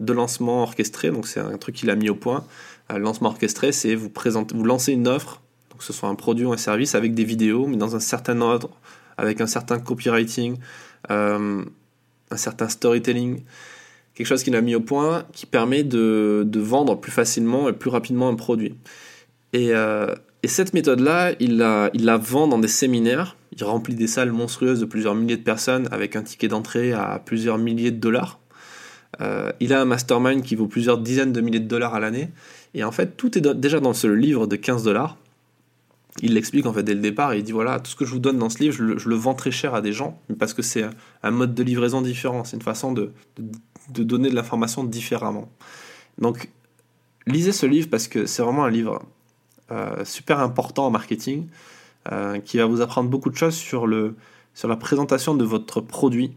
de lancement orchestré, donc c'est un truc qu'il a mis au point. le lancement orchestré, c'est vous, présenter, vous lancez une offre, donc que ce soit un produit ou un service, avec des vidéos, mais dans un certain ordre, avec un certain copywriting, euh, un certain storytelling, quelque chose qu'il a mis au point qui permet de, vendre plus facilement et plus rapidement un produit. Et, euh, cette méthode-là, il la, vend dans des séminaires. Il remplit des salles monstrueuses de plusieurs milliers de personnes avec un ticket d'entrée à plusieurs milliers de dollars. Euh, il a un mastermind qui vaut plusieurs dizaines de milliers de dollars à l'année. Et en fait, tout est déjà dans ce livre de 15 dollars il l'explique en fait dès le départ et il dit voilà tout ce que je vous donne dans ce livre je le, vends très cher à des gens parce que c'est un, mode de livraison différent c'est une façon de, donner de l'information différemment donc lisez ce livre parce que c'est vraiment un livre super important en marketing euh, qui va vous apprendre beaucoup de choses sur, la présentation de votre produit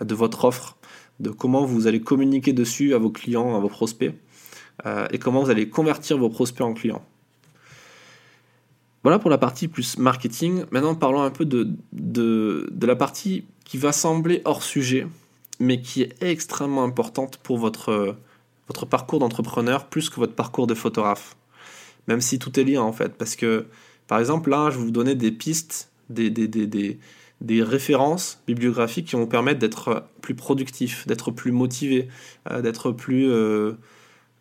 de votre offre de comment vous allez communiquer dessus à vos clients à vos prospects euh, et comment vous allez convertir vos prospects en clients voilà pour la partie plus marketing. Maintenant, parlons un peu de, la partie qui va sembler hors sujet, mais qui est extrêmement importante pour votre parcours d'entrepreneur plus que votre parcours de photographe. Même si tout est lié en fait. Parce que, par exemple, là, je vais vous donner des pistes, des, références bibliographiques qui vont vous permettre d'être plus productif, d'être plus motivé, euh, d'être plus euh,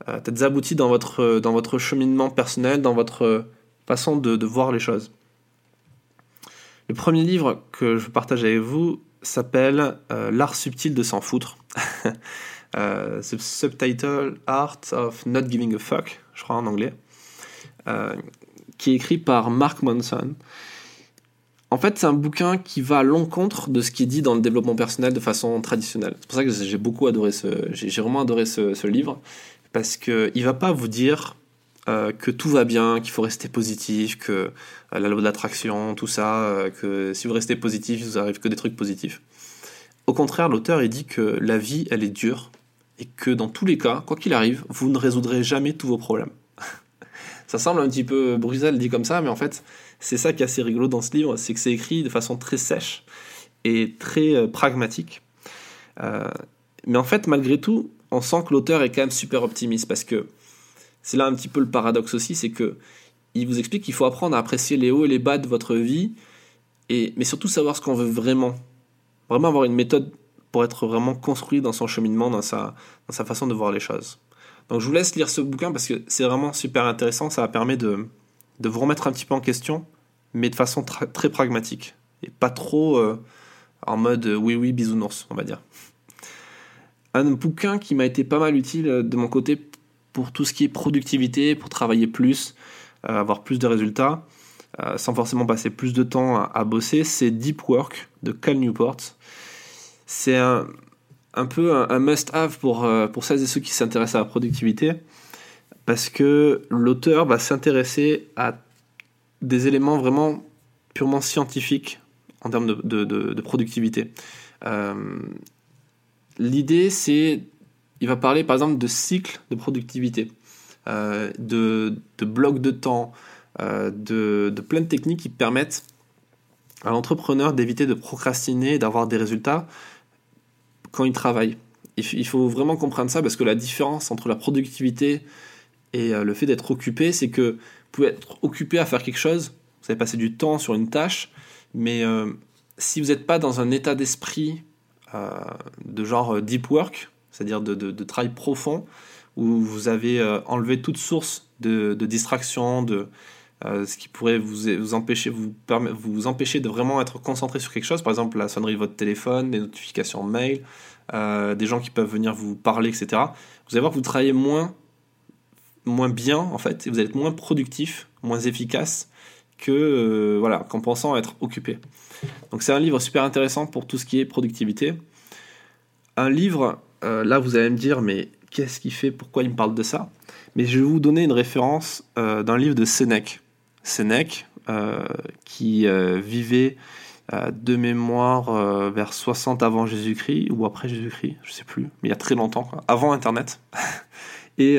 euh, abouti dans votre, dans votre cheminement personnel, dans votre façon de, voir les choses. Le premier livre que je partage avec vous s'appelle euh, L'art subtil de s'en foutre. euh, subtitle Art of Not Giving a Fuck, je crois en anglais, euh, qui est écrit par Mark Monson. En fait, c'est un bouquin qui va à l'encontre de ce qui est dit dans le développement personnel de façon traditionnelle. C'est pour ça que j'ai beaucoup adoré ce, j'ai vraiment adoré ce, livre parce que il va pas vous dire euh, que tout va bien, qu'il faut rester positif, que euh, la loi de l'attraction, tout ça, que si vous restez positif, il vous arrive que des trucs positifs. Au contraire, l'auteur il dit que la vie, elle est dure et que dans tous les cas, quoi qu'il arrive, vous ne résoudrez jamais tous vos problèmes. Ça semble un petit peu Bruxelles dit comme ça, mais en fait, c'est ça qui est assez rigolo dans ce livre, c'est que c'est écrit de façon très sèche et très pragmatique. mais en fait, malgré tout, on sent que l'auteur est quand même super optimiste parce que c'est là un petit peu le paradoxe aussi, c'est que il vous explique qu'il faut apprendre à apprécier les hauts et les bas de votre vie, et, mais surtout savoir ce qu'on veut vraiment. Vraiment avoir une méthode pour être vraiment construit dans son cheminement, dans sa, dans sa façon de voir les choses. Donc je vous laisse lire ce bouquin parce que c'est vraiment super intéressant, ça va permettre de, de vous remettre un petit peu en question, mais de façon très pragmatique, et pas trop euh, en mode oui oui bisounours, on va dire. Un bouquin qui m'a été pas mal utile euh, de mon côté pour tout ce qui est productivité, pour travailler plus, euh, avoir plus de résultats, euh, sans forcément passer plus de temps à, bosser, c'est Deep Work de Cal Newport. C'est un, peu un, must-have pour, euh, pour celles et ceux qui s'intéressent à la productivité, parce que l'auteur va s'intéresser à des éléments vraiment purement scientifiques en termes de, de productivité. L'idée, c'est il va parler par exemple de cycle de productivité. de, de, blocs de temps, de plein de techniques qui permettent à l'entrepreneur d'éviter de procrastiner et d'avoir des résultats quand il travaille. Il faut vraiment comprendre ça parce que la différence entre la productivité et le fait d'être occupé, c'est que vous pouvez être occupé à faire quelque chose, vous allez passer du temps sur une tâche, mais si vous n'êtes pas dans un état d'esprit euh, de genre euh, deep work, c'est-à-dire de, travail profond, où vous avez euh, enlevé toute source de, distraction, de ce qui pourrait vous, empêcher, vous, vous empêcher de vraiment être concentré sur quelque chose, par exemple la sonnerie de votre téléphone, des notifications mail, des gens qui peuvent venir vous parler, etc. Vous allez voir que vous travaillez moins, moins bien en fait, et vous allez être moins productif, moins efficace que voilà, qu'en pensant être occupé. Donc c'est un livre super intéressant pour tout ce qui est productivité. Un livre, euh, là vous allez me dire, mais qu'est-ce qu'il fait? Pourquoi il me parle de ça? Mais je vais vous donner une référence euh, d'un livre de Sénèque. Sénèque, euh, qui vivait de mémoire vers 60 avant Jésus-Christ ou après Jésus-Christ, je sais plus, mais il y a très longtemps, avant Internet. Et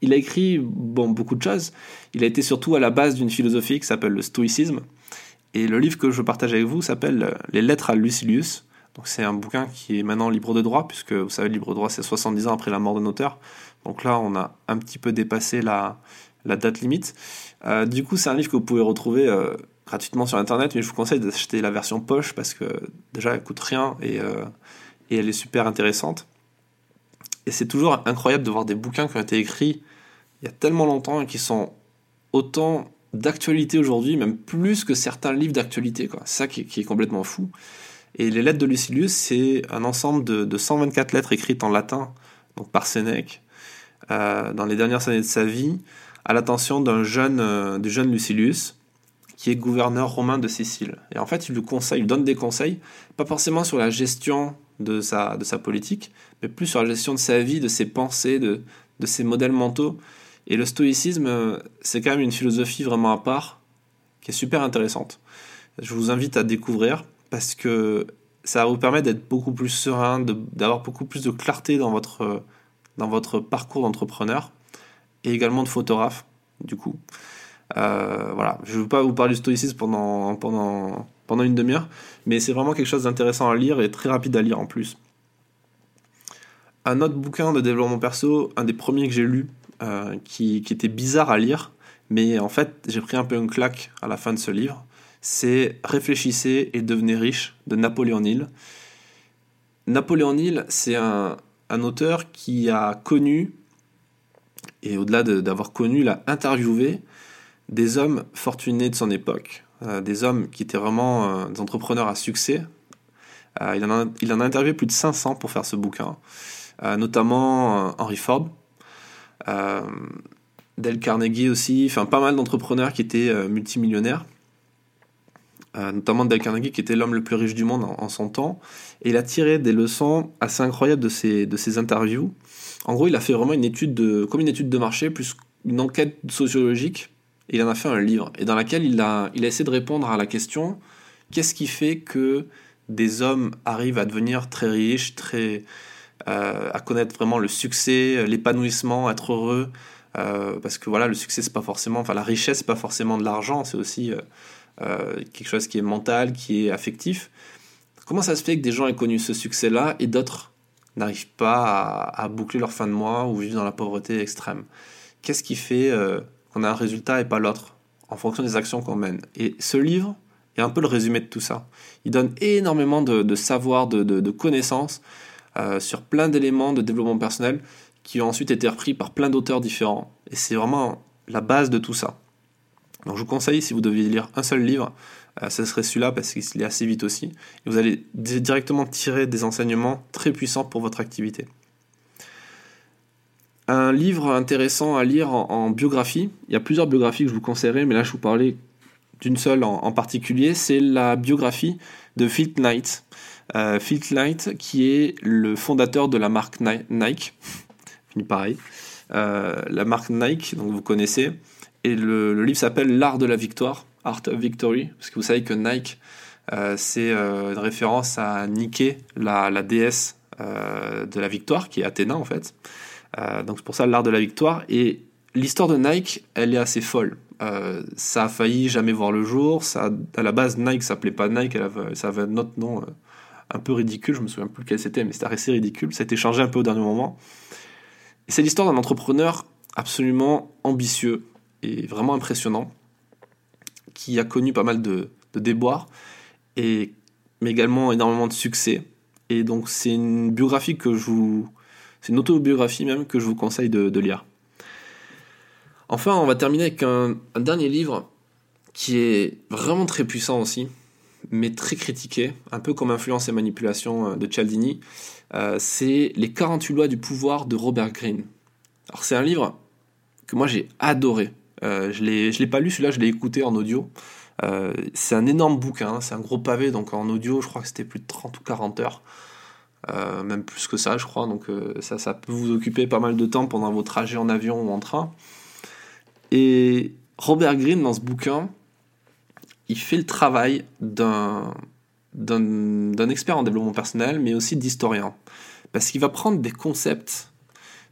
il a écrit bon, beaucoup de choses. Il a été surtout à la base d'une philosophie qui s'appelle le stoïcisme, et le livre que je partage avec vous s'appelle euh, Les lettres à Lucilius. Donc c'est un bouquin qui est maintenant libre de droit, puisque vous savez, libre de droit c'est 70 ans après la mort d'un auteur. Donc là, on a un petit peu dépassé la date limite. Euh, du coup, c'est un livre que vous pouvez retrouver euh, gratuitement sur Internet, mais je vous conseille d'acheter la version poche parce que déjà, elle coûte rien et, et elle est super intéressante. Et c'est toujours incroyable de voir des bouquins qui ont été écrits il y a tellement longtemps et qui sont autant d'actualité aujourd'hui, même plus que certains livres d'actualité. C'est ça qui est, complètement fou. Et les lettres de Lucilius, c'est un ensemble de, 124 lettres écrites en latin, donc par Sénèque, euh, dans les dernières années de sa vie, à l'attention d'un jeune, euh, du jeune Lucilius, qui est gouverneur romain de Sicile. Et en fait, il lui conseille, il donne des conseils, pas forcément sur la gestion de sa, de sa politique, mais plus sur la gestion de sa vie, de ses pensées, de, de ses modèles mentaux. Et le stoïcisme, euh, c'est quand même une philosophie vraiment à part, qui est super intéressante. Je vous invite à découvrir parce que ça vous permettre d'être beaucoup plus serein, d'avoir beaucoup plus de clarté dans votre, dans votre parcours d'entrepreneur et également de photographe, du coup. Euh, voilà, je ne veux pas vous parler du stoïcisme pendant, une demi-heure, mais c'est vraiment quelque chose d'intéressant à lire et très rapide à lire en plus. Un autre bouquin de développement perso, un des premiers que j'ai lu, euh, qui, était bizarre à lire, mais en fait j'ai pris un peu une claque à la fin de ce livre. C'est Réfléchissez et devenez riche de Napoléon Hill. Napoléon Hill, c'est un, auteur qui a connu, et au-delà d'avoir connu, il a interviewé des hommes fortunés de son époque, euh, des hommes qui étaient vraiment euh, des entrepreneurs à succès. il, en a, il en a interviewé plus de 500 pour faire ce bouquin, notamment Henry Ford, euh, Del Carnegie aussi, enfin pas mal d'entrepreneurs qui étaient euh, multimillionnaires. Euh, notamment Del Carnegie qui était l'homme le plus riche du monde en, son temps. Et il a tiré des leçons assez incroyables de de ses interviews. En gros, il a fait vraiment une étude de, comme une étude de marché, plus une enquête sociologique. Et il en a fait un livre, et dans laquelle il a, il a essayé de répondre à la question qu'est-ce qui fait que des hommes arrivent à devenir très riches, très, euh, à connaître vraiment le succès, l'épanouissement, être heureux. Euh, parce que voilà, le succès, c'est pas forcément, enfin la richesse, c'est pas forcément de l'argent, c'est aussi euh, quelque chose qui est mental, qui est affectif. Comment ça se fait que des gens aient connu ce succès-là et d'autres n'arrivent pas à, boucler leur fin de mois ou vivent dans la pauvreté extrême Qu'est-ce qui fait qu'on a un résultat et pas l'autre en fonction des actions qu'on mène? Et ce livre est un peu le résumé de tout ça. Il donne énormément de, savoir, de, connaissances euh, sur plein d'éléments de développement personnel qui ont ensuite été repris par plein d'auteurs différents. Et c'est vraiment la base de tout ça. Donc je vous conseille, si vous deviez lire un seul livre, euh, ce serait celui-là parce qu'il est assez vite aussi. Vous allez directement tirer des enseignements très puissants pour votre activité. Un livre intéressant à lire en, biographie, il y a plusieurs biographies que je vous conseillerais, mais là je vous parlais d'une seule en, en particulier, c'est la biographie de Phil Knight. Euh, Phil Knight, qui est le fondateur de la marque Nike, fini pareil, euh, la marque Nike, donc vous connaissez, et le, livre s'appelle L'art de la victoire, Art of Victory, parce que vous savez que Nike, euh, c'est une référence à Nike, la, la déesse de la victoire, qui est Athéna en fait. donc c'est pour ça l'art de la victoire. Et l'histoire de Nike, elle est assez folle. Euh, ça a failli jamais voir le jour. Ça, à la base, Nike s'appelait pas Nike, ça avait un autre nom euh, un peu ridicule. Je me souviens plus quel c'était, mais c'était assez ridicule. Ça a été changé un peu au dernier moment. c'est l'histoire d'un entrepreneur absolument ambitieux et vraiment impressionnant, qui a connu pas mal de, déboires, et, mais également énormément de succès. Et donc c'est une biographie que je vous... C'est une autobiographie même que je vous conseille de lire. Enfin, on va terminer avec un, dernier livre qui est vraiment très puissant aussi, mais très critiqué, un peu comme Influence et Manipulation euh, de Cialdini. Euh, c'est Les 48 lois du pouvoir de Robert Greene. Alors c'est un livre que moi j'ai adoré. Euh, je ne l'ai pas lu, celui-là je l'ai écouté en audio. c'est un énorme bouquin, hein. c'est un gros pavé, donc en audio je crois que c'était plus de 30 ou 40 heures. même plus que ça je crois, donc ça, ça peut vous occuper pas mal de temps pendant vos trajets en avion ou en train. Et Robert Greene, dans ce bouquin, il fait le travail d'un, d'un, expert en développement personnel, mais aussi d'historien. Parce qu'il va prendre des concepts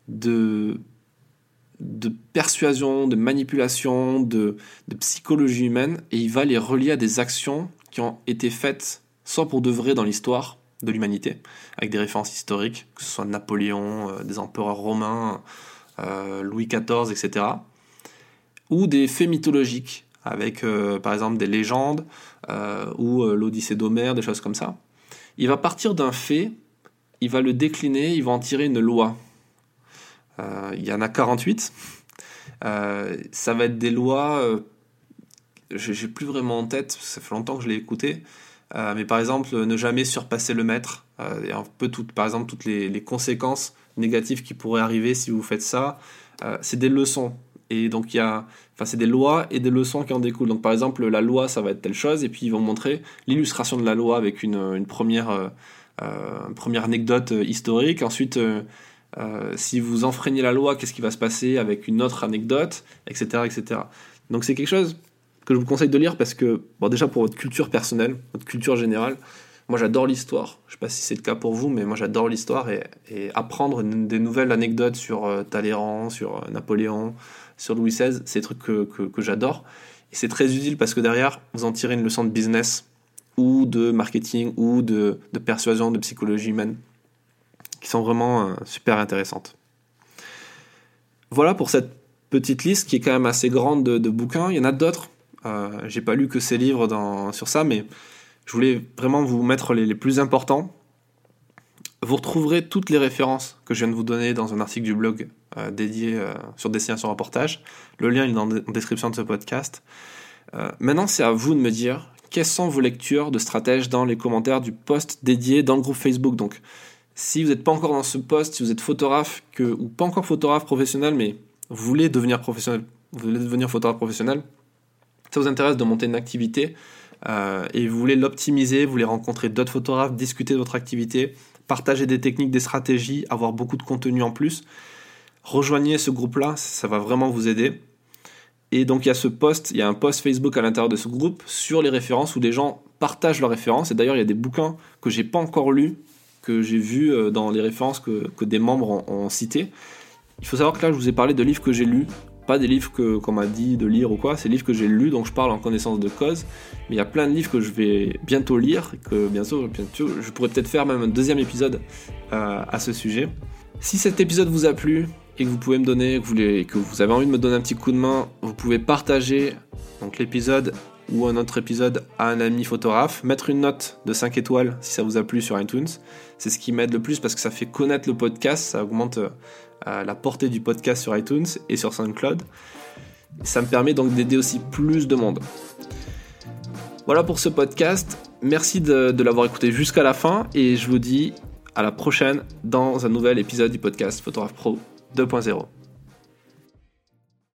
de, de persuasion, de manipulation, de, psychologie humaine, et il va les relier à des actions qui ont été faites soit pour de vrai dans l'histoire de l'humanité, avec des références historiques, que ce soit Napoléon, euh, des empereurs romains, euh, Louis XIV, etc., ou des faits mythologiques, avec euh, par exemple des légendes ou l'Odyssée d'Homère, des choses comme ça. Il va partir d'un fait, il va le décliner, il va en tirer une loi. Il y en a 48. ça va être des lois, j'ai plus vraiment en tête, ça fait longtemps que je l'ai écouté, mais par exemple, ne jamais surpasser le maître, et un peu tout, par exemple toutes les, conséquences négatives qui pourraient arriver si vous faites ça. c'est des leçons. Et donc, il y a, enfin, c'est des lois et des leçons qui en découlent. Donc, par exemple, la loi, ça va être telle chose, et puis ils vont montrer l'illustration de la loi avec une, première, euh, euh, première anecdote euh, historique. Ensuite, si vous enfreignez la loi, qu'est-ce qui va se passer avec une autre anecdote, etc., etc. Donc, c'est quelque chose que je vous conseille de lire parce que, bon, déjà pour votre culture personnelle, votre culture générale, moi j'adore l'histoire. Je ne sais pas si c'est le cas pour vous, mais moi j'adore l'histoire et, apprendre des nouvelles anecdotes sur Talleyrand, sur Napoléon, sur Louis XVI, c'est des trucs que, j'adore. Et c'est très utile parce que derrière, vous en tirez une leçon de business ou de marketing ou de, persuasion, de psychologie humaine qui sont vraiment euh, super intéressantes. Voilà pour cette petite liste qui est quand même assez grande de, bouquins. Il y en a d'autres. Euh, J'ai pas lu que ces livres sur ça, mais je voulais vraiment vous mettre les, plus importants. Vous retrouverez toutes les références que je viens de vous donner dans un article du blog euh, dédié euh, sur Destination Reportage. Le lien est dans la description de ce podcast. Maintenant, c'est à vous de me dire quelles sont vos lectures de stratèges dans les commentaires du post dédié dans le groupe Facebook. Donc, si vous n'êtes pas encore dans ce post, si vous êtes photographe ou pas encore photographe professionnel, mais vous voulez devenir professionnel, voulez devenir photographe professionnel, ça vous intéresse de monter une activité et vous voulez l'optimiser, vous voulez rencontrer d'autres photographes, discuter de votre activité, partager des techniques, des stratégies, avoir beaucoup de contenu en plus, rejoignez ce groupe-là, ça va vraiment vous aider. Et donc il y a ce post, il y a un post Facebook à l'intérieur de ce groupe sur les références où des gens partagent leurs références. Et d'ailleurs, il y a des bouquins que j'ai pas encore lus, que j'ai vus euh, dans les références que, des membres ont, cités. Il faut savoir que là, je vous ai parlé de livres que j'ai lus, pas des livres qu'on m'a dit de lire ou quoi, c'est des livres que j'ai lus, donc je parle en connaissance de cause. Mais il y a plein de livres que je vais bientôt lire, que bientôt, bientôt je pourrais peut-être faire même un deuxième épisode euh, à ce sujet. Si cet épisode vous a plu, et que vous pouvez me donner, que vous, que vous avez envie de me donner un petit coup de main, vous pouvez partager l'épisode ou un autre épisode à un ami photographe, mettre une note de 5 étoiles si ça vous a plu sur iTunes. C'est ce qui m'aide le plus parce que ça fait connaître le podcast, ça augmente euh, la portée du podcast sur iTunes et sur SoundCloud. Ça me permet donc d'aider aussi plus de monde. Voilà pour ce podcast. Merci de l'avoir écouté jusqu'à la fin et je vous dis à la prochaine dans un nouvel épisode du podcast Photographe Pro 2.0.